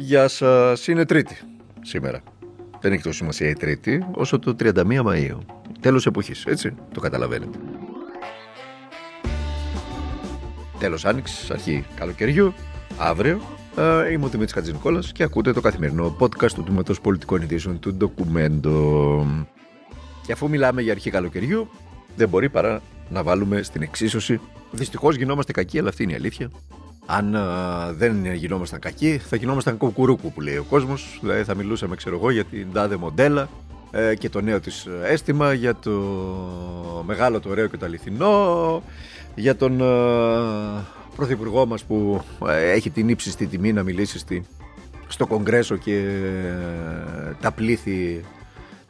Γεια σας, είναι Τρίτη σήμερα. Δεν έχει τόσο σημασία η Τρίτη όσο το 31 Μαΐου. Τέλος εποχής, έτσι, το καταλαβαίνετε. Τέλος Άνοιξης, αρχή καλοκαιριού, αύριο. Ε, είμαι ο Δημήτρης Χατζηνικόλας και ακούτε το καθημερινό podcast του Τμήματος Πολιτικών Ειδήσεων του Ντοκουμέντο. Και αφού μιλάμε για αρχή καλοκαιριού, δεν μπορεί παρά να βάλουμε στην εξίσωση. Δυστυχώς γινόμαστε κακοί, αλλά αυτή είναι η αλήθεια αν α, δεν γινόμασταν κακοί, θα γινόμασταν κουκουρούκου που λέει ο κόσμος. Δηλαδή θα μιλούσαμε, ξέρω εγώ, για την τάδε μοντέλα ε, και το νέο της αίσθημα, για το μεγάλο, το ωραίο και το αληθινό, για τον α, πρωθυπουργό μας που ε, έχει την ύψιστη τιμή να μιλήσει στη, στο Κογκρέσο και ε, τα πλήθη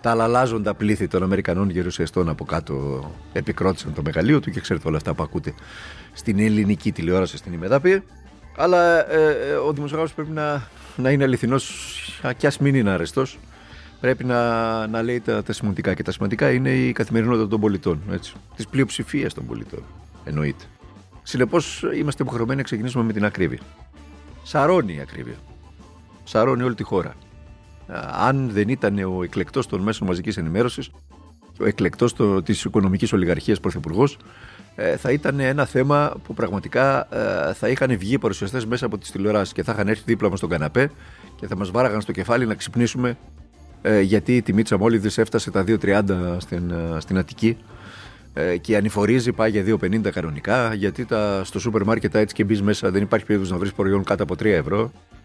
τα αλλάζοντα πλήθη των Αμερικανών γερουσιαστών από κάτω επικρότησαν το μεγαλείο του και ξέρετε όλα αυτά που ακούτε στην ελληνική τηλεόραση στην ημεδάπη. Αλλά ε, ε, ο δημοσιογράφος πρέπει να, να είναι αληθινός και ας μην είναι αρεστός. Πρέπει να, να λέει τα, τα σημαντικά και τα σημαντικά είναι η καθημερινότητα των πολιτών, έτσι, της πλειοψηφίας των πολιτών, εννοείται. Συνεπώς είμαστε υποχρεωμένοι να ξεκινήσουμε με την ακρίβεια. Σαρώνει η ακρίβεια. Σαρώνει όλη τη χώρα αν δεν ήταν ο εκλεκτός των μέσων μαζικής ενημέρωσης, ο εκλεκτός της οικονομικής ολιγαρχίας πρωθυπουργός, ε, θα ήταν ένα θέμα που πραγματικά ε, θα είχαν βγει οι παρουσιαστές μέσα από τις τηλεοράσεις και θα είχαν έρθει δίπλα μας στον καναπέ και θα μας βάραγαν στο κεφάλι να ξυπνήσουμε ε, γιατί η τιμή της αμόλυδης έφτασε τα 2,30 στην, στην Αττική και ανηφορίζει πάει για 2,50 κανονικά γιατί τα, στο σούπερ μάρκετ έτσι και μπεις μέσα δεν υπάρχει περίπτωση να βρεις προϊόν κάτω από 3 ευρώ. ε,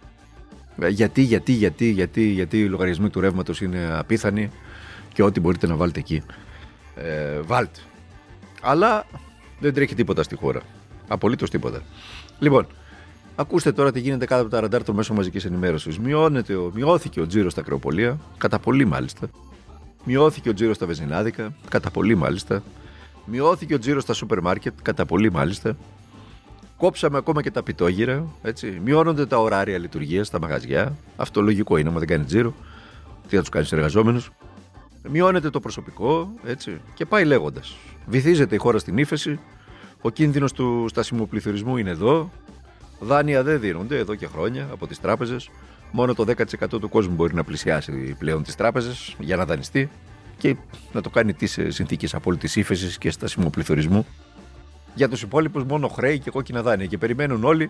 γιατί, γιατί, γιατί, γιατί, γιατί οι λογαριασμοί του ρεύματος είναι απίθανοι και ό,τι μπορείτε να βάλετε εκεί. Ε, βάλτε. Αλλά δεν τρέχει τίποτα στη χώρα. Απολύτως τίποτα. Λοιπόν, ακούστε τώρα τι γίνεται κάτω από τα ραντάρ των μέσων μαζικής ενημέρωσης. Μειώθηκε ο τζίρος στα κρεοπολία, κατά πολύ μάλιστα. Μειώθηκε ο τζίρος στα βεζινάδικα, κατά πολύ μάλιστα. Μειώθηκε ο τζίρος στα σούπερ μάρκετ, κατά πολύ μάλιστα. Κόψαμε ακόμα και τα πιτόγυρα. Έτσι. Μειώνονται τα ωράρια λειτουργίας στα μαγαζιά. Αυτό λογικό είναι, άμα δεν κάνει τζίρο. Τι θα τους κάνεις εργαζόμενους. Μειώνεται το προσωπικό. Έτσι. Και πάει λέγοντας. Βυθίζεται η χώρα στην ύφεση. Ο κίνδυνος του στασιμοπληθωρισμού είναι εδώ. Δάνεια δεν δίνονται εδώ και χρόνια από τις τράπεζες. Μόνο το 10% του κόσμου μπορεί να πλησιάσει πλέον τις τράπεζες για να δανειστεί και να το κάνει τις συνθήκες απόλυτης ύφεσης και στασιμοπληθωρισμού. Για τους υπόλοιπους μόνο χρέη και κόκκινα δάνεια. Και περιμένουν όλοι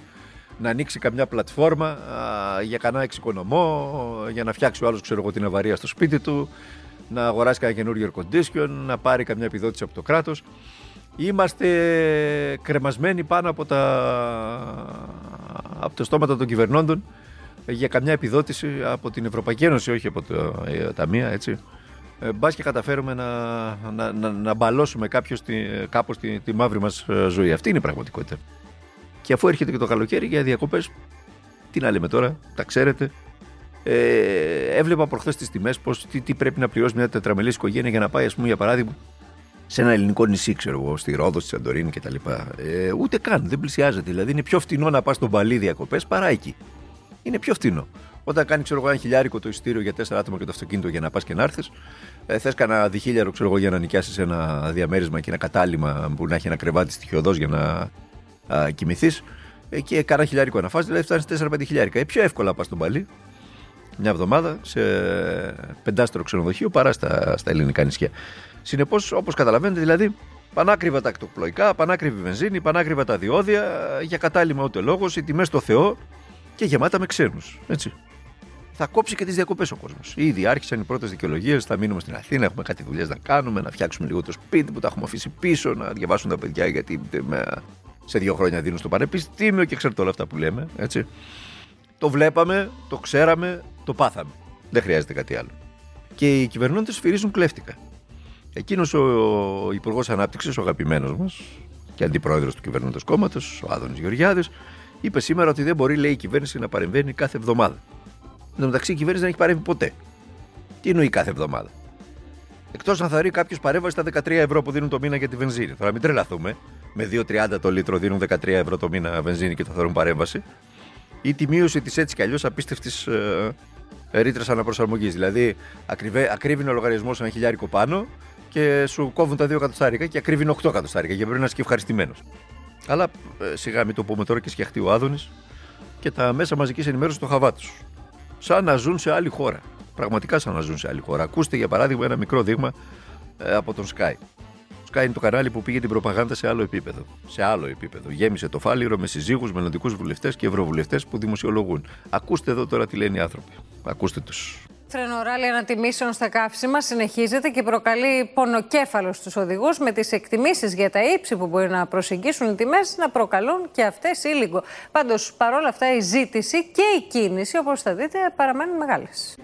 να ανοίξει καμιά πλατφόρμα α, για κανένα εξοικονομό, για να φτιάξει ο άλλος ξέρω εγώ την αβαρία στο σπίτι του, να αγοράσει κανένα καινούργιο air condition, να πάρει καμιά επιδότηση από το κράτος. Είμαστε κρεμασμένοι πάνω από, τα... από το στόματα των κυβερνώντων για καμιά επιδότηση από την Ευρωπαϊκή Ένωση, όχι από τα ταμεία, έτσι ε, μπας και καταφέρουμε να, να, να, να μπαλώσουμε κάποιος τη, κάπως τη, τη μαύρη μας ε, ζωή. Αυτή είναι η πραγματικότητα. Και αφού έρχεται και το καλοκαίρι για διακοπές, τι να λέμε τώρα, τα ξέρετε. Ε, έβλεπα προχθές τις τιμές πώς τι, τι, πρέπει να πληρώσει μια τετραμελής οικογένεια για να πάει, ας πούμε, για παράδειγμα, σε ένα ελληνικό νησί, ξέρω εγώ, στη Ρόδο, στη Σαντορίνη κτλ. Ε, ούτε καν, δεν πλησιάζεται. Δηλαδή είναι πιο φτηνό να πας στον Παλί διακοπές παρά εκεί. Είναι πιο φτηνό. Όταν κάνει ξέρω, ένα χιλιάρικο το ειστήριο για τέσσερα άτομα και το αυτοκίνητο για να πας και να έρθεις, ε, θες κανένα διχίλιαρο ξέρω εγώ, για να νοικιάσεις ένα διαμέρισμα και ένα κατάλημα που να έχει ένα κρεβάτι στοιχειοδός για να κοιμηθείς. Ε, και κάνα χιλιάρικο αναφάση, δηλαδή φτάνεις 4-5 χιλιάρικα. Ε, πιο εύκολα πας στον Παλί μια εβδομάδα σε πεντάστερο ξενοδοχείο παρά στα, στα ελληνικά νησιά. Συνεπώς, όπως καταλαβαίνετε, δηλαδή πανάκριβα τα ακτοπλοϊκά, πανάκριβη βενζίνη, πανάκριβα τα διόδια, για κατάλημα ούτε λόγος, οι τιμές στο Θεό και γεμάτα με ξένους. Έτσι θα κόψει και τις διακοπές ο κόσμος. Ήδη άρχισαν οι πρώτες δικαιολογίες. Θα μείνουμε στην Αθήνα, έχουμε κάτι δουλειές να κάνουμε, να φτιάξουμε λίγο το σπίτι που τα έχουμε αφήσει πίσω, να διαβάσουν τα παιδιά γιατί σε δύο χρόνια δίνουν στο πανεπιστήμιο και ξέρετε όλα αυτά που λέμε. Έτσι. Το βλέπαμε, το ξέραμε, το πάθαμε. Δεν χρειάζεται κάτι άλλο. Και οι κυβερνώντες σφυρίζουν κλέφτηκα. Εκείνος ο Υπουργός Ανάπτυξης, ο αγαπημένος μας και αντιπρόεδρος του κυβερνώντος κόμματος, ο Άδωνης Γεωργιάδης, είπε σήμερα ότι δεν μπορεί, λέει, η κυβέρνηση να παρεμβαίνει κάθε εβδομάδα. Εν τω μεταξύ η κυβέρνηση δεν έχει παρέμβει ποτέ. Τι εννοεί κάθε εβδομάδα; Εκτός αν θα ρει κάποιος παρέμβαση στα 13 ευρώ που δίνουν το μήνα για τη βενζίνη. Τώρα μην τρελαθούμε. Με 2,30 το λίτρο δίνουν 13 ευρώ το μήνα βενζίνη και θα θεωρούν παρέμβαση. Ή τη μείωση της έτσι κι αλλιώς απίστευτης ε, ρήτρας αναπροσαρμογής. Δηλαδή ακρίβει ο λογαριασμός ένα χιλιάρικο πάνω και σου κόβουν τα 2 εκατοστάρικα και ακρίβει 8 εκατοστάρικα και πρέπει να είσαι και ευχαριστημένος. Αλλά ε, σιγά μην το πούμε τώρα και σκιαχτεί ο Άδωνης και τα μέσα μαζικής ενημέρωσης στο χαβά τους. Σαν να ζουν σε άλλη χώρα. Πραγματικά σαν να ζουν σε άλλη χώρα. Ακούστε για παράδειγμα ένα μικρό δείγμα ε, από τον Sky. Sky είναι το κανάλι που πήγε την προπαγάνδα σε άλλο επίπεδο. Σε άλλο επίπεδο. Γέμισε το φάληρο με συζύγους, μελλοντικούς βουλευτές και ευρωβουλευτές που δημοσιολογούν. Ακούστε εδώ τώρα τι λένε οι άνθρωποι. Ακούστε τους. Φρενοράλη ανατιμήσεων στα καύσιμα συνεχίζεται και προκαλεί πονοκέφαλος στους οδηγούς με τις εκτιμήσεις για τα ύψη που μπορεί να προσεγγίσουν οι τιμές να προκαλούν και αυτές ήλιγκο. Πάντως παρόλα αυτά η ζήτηση και η κίνηση όπως θα δείτε παραμένουν μεγάλες.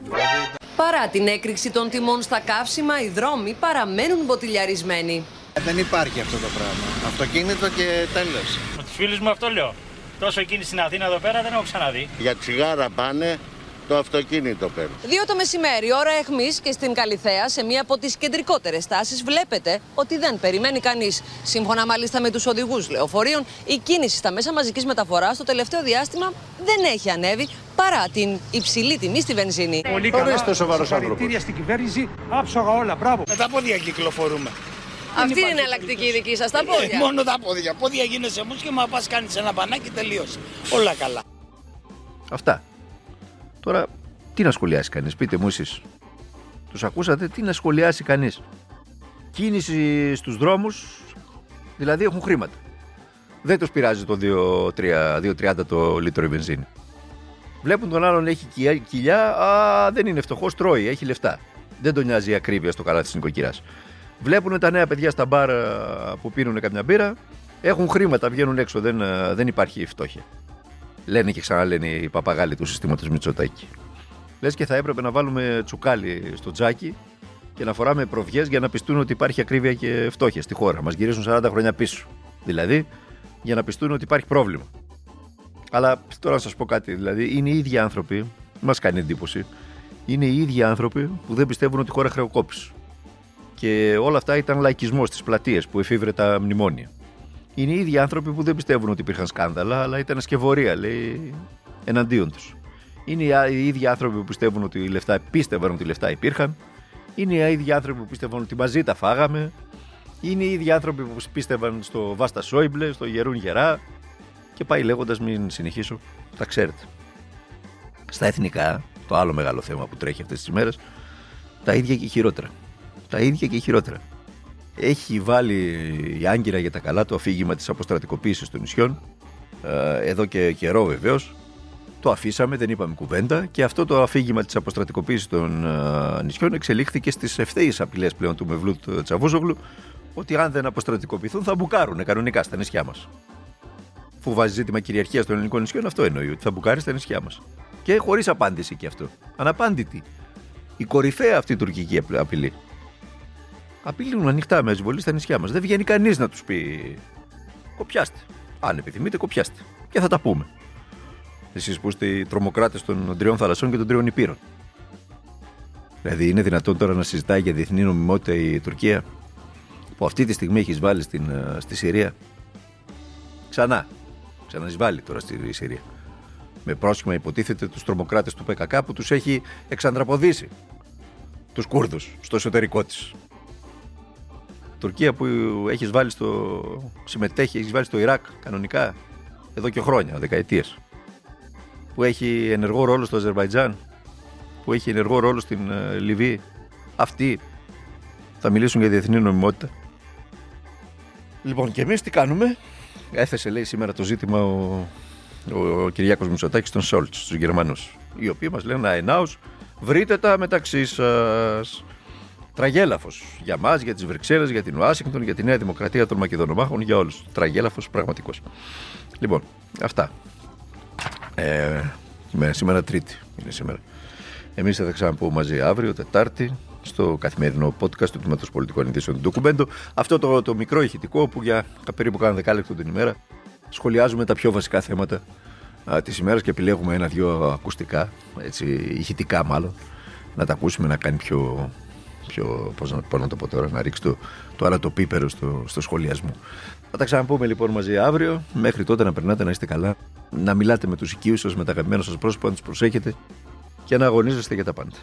Παρά την έκρηξη των τιμών στα καύσιμα, οι δρόμοι παραμένουν μποτιλιαρισμένοι. Δεν υπάρχει αυτό το πράγμα. Αυτοκίνητο και τέλος. Με τους φίλους μου αυτό λέω. Τόσο κίνηση στην Αθήνα εδώ πέρα δεν έχω ξαναδεί. Για τσιγάρα πάνε, το αυτοκίνητο παίρνουν. Δύο το μεσημέρι, ώρα εχμής και στην Καλιθέα, σε μία από τις κεντρικότερες τάσεις, βλέπετε ότι δεν περιμένει κανείς. Σύμφωνα μάλιστα με τους οδηγούς λεωφορείων, η κίνηση στα μέσα μαζικής μεταφοράς το τελευταίο διάστημα δεν έχει ανέβει παρά την υψηλή τιμή στη βενζίνη. Πολύ Τώρα καλά. είστε σοβαρός Συγχαρητήρια στην κυβέρνηση. Άψογα όλα. Μπράβο. Με τα πόδια κυκλοφορούμε. Αυτή είναι η εναλλακτική δική σας, τα Ε, πόδια. μόνο τα πόδια. Πόδια γίνεσαι όμως και μα πας κάνεις ένα μπανάκι τελείωσε. Όλα καλά. Αυτά. Τώρα, τι να σχολιάσει κανείς, πείτε μου εσείς. Τους ακούσατε, τι να σχολιάσει κανείς; Κίνηση στους δρόμους, δηλαδή έχουν χρήματα. Δεν τους πειράζει το 2,3 2,30 το λίτρο η βενζίνη. Βλέπουν τον άλλον έχει κοιλιά, κοιλιά α, δεν είναι φτωχός, τρώει, έχει λεφτά. Δεν τον νοιάζει η ακρίβεια στο καλά της νοικοκυράς. Βλέπουν τα νέα παιδιά στα μπαρ α, που πίνουν καμιά μπύρα, έχουν χρήματα, βγαίνουν έξω, δεν, α, δεν υπάρχει φτώχεια. Λένε και ξαναλένε οι παπαγάλοι του συστήματος Μητσοτάκη. Λες και θα έπρεπε να βάλουμε τσουκάλι στο τζάκι και να φοράμε προβιές για να πιστούν ότι υπάρχει ακρίβεια και φτώχεια στη χώρα. Μας γυρίσουν 40 χρόνια πίσω. Δηλαδή, για να πιστούν ότι υπάρχει πρόβλημα. Αλλά τώρα να σας πω κάτι. Δηλαδή, είναι οι ίδιοι άνθρωποι, μας κάνει εντύπωση, είναι οι ίδιοι άνθρωποι που δεν πιστεύουν ότι η χώρα χρεοκόπησε. Και όλα αυτά ήταν λαϊκισμός στις πλατείες που εφήβρε τα μνημόνια. Είναι οι ίδιοι άνθρωποι που δεν πιστεύουν ότι υπήρχαν σκάνδαλα, αλλά ήταν ασκευωρία, λέει, εναντίον τους. Είναι οι α- οι ίδιοι άνθρωποι που πιστεύουν ότι οι λεφτά, πίστευαν ότι οι λεφτά υπήρχαν. Είναι οι ίδιοι άνθρωποι που πίστευαν ότι μαζί τα φάγαμε. Είναι οι ίδιοι άνθρωποι που πίστευαν στο Βάστα Σόιμπλε, στο Γερούν Γερά. Και πάει λέγοντας, μην συνεχίσω, τα ξέρετε. Στα εθνικά, το άλλο μεγάλο θέμα που τρέχει αυτές τις μέρες, τα ίδια και χειρότερα. Τα ίδια και χειρότερα. Έχει βάλει η Άγκυρα για τα καλά το αφήγημα της αποστρατικοποίησης των νησιών. ε, Εδώ και καιρό βεβαίως. Το αφήσαμε, δεν είπαμε κουβέντα και αυτό το αφήγημα της αποστρατικοποίησης των ε, νησιών εξελίχθηκε στις ευθέει απειλές πλέον του Μευλούτ Τσαβούζογλου ότι αν δεν αποστρατικοποιηθούν θα μπουκάρουν κανονικά στα νησιά μας. Αφού βάζει ζήτημα κυριαρχίας των ελληνικών νησιών, αυτό εννοεί, ότι θα μπουκάρει στα νησιά μας. Και χωρίς απάντηση και αυτό. Αναπάντητη. Η κορυφαία αυτή τουρκική απ- απειλή. Απειλούν ανοιχτά με εισβολή στα νησιά μας. Δεν βγαίνει κανείς να τους πει. Κοπιάστε. Αν επιθυμείτε, κοπιάστε. Και θα τα πούμε. Εσείς που είστε οι τρομοκράτες των τριών θαλασσών και των τριών υπήρων. Δηλαδή, είναι δυνατόν τώρα να συζητάει για διεθνή νομιμότητα η Τουρκία που αυτή τη στιγμή έχει βάλει στην, ε, στη Συρία. Ξανά. Ξαναεισβάλλει τώρα στη Συρία. Με πρόσχημα υποτίθεται τους τρομοκράτες του ΠΚΚ που τους έχει εξαντραποδίσει τους Κούρδους στο εσωτερικό της. Τουρκία που έχεις βάλει στο. συμμετέχει, έχεις βάλει στο Ιράκ κανονικά εδώ και χρόνια, δεκαετίες. Που έχει ενεργό ρόλο στο Αζερβαϊτζάν, που έχει ενεργό ρόλο στην ε, Λιβύη. Αυτοί θα μιλήσουν για διεθνή νομιμότητα. Λοιπόν, και εμείς τι κάνουμε; Έθεσε, λέει, σήμερα το ζήτημα ο, ο, ο Κυριάκος Μητσοτάκης των Σόλτς, στους Γερμανούς. Οι οποίοι μας λένε αενάω, βρείτε τα μεταξύ σας. Τραγέλαφος για μας, για τις Βρυξέλλες, για την Ουάσιγκτον, για τη Νέα Δημοκρατία των Μακεδονομάχων, για όλους. Τραγέλαφος πραγματικός. Λοιπόν, αυτά. Ε, σήμερα, σήμερα Τρίτη είναι σήμερα. Εμείς θα τα ξαναπούμε μαζί αύριο, Τετάρτη, στο καθημερινό podcast του Τμήματος Πολιτικών Ειδήσεων του Ντοκουμπέντο. Αυτό το, το μικρό ηχητικό που για περίπου κάνα δεκάλεπτο την ημέρα σχολιάζουμε τα πιο βασικά θέματα της ημέρας και επιλέγουμε ένα-δυο ακουστικά, έτσι, ηχητικά μάλλον, να τα ακούσουμε να κάνει πιο. Πιο πώς να, πώς να το πω τώρα, να ρίξει το, το άλλο το πίπερο στο, στο σχολιασμό. Θα τα ξαναπούμε λοιπόν μαζί αύριο. Μέχρι τότε να περνάτε να είστε καλά, να μιλάτε με τους οικείους σας, με τα αγαπημένα σας πρόσωπα, να τους προσέχετε και να αγωνίζεστε για τα πάντα.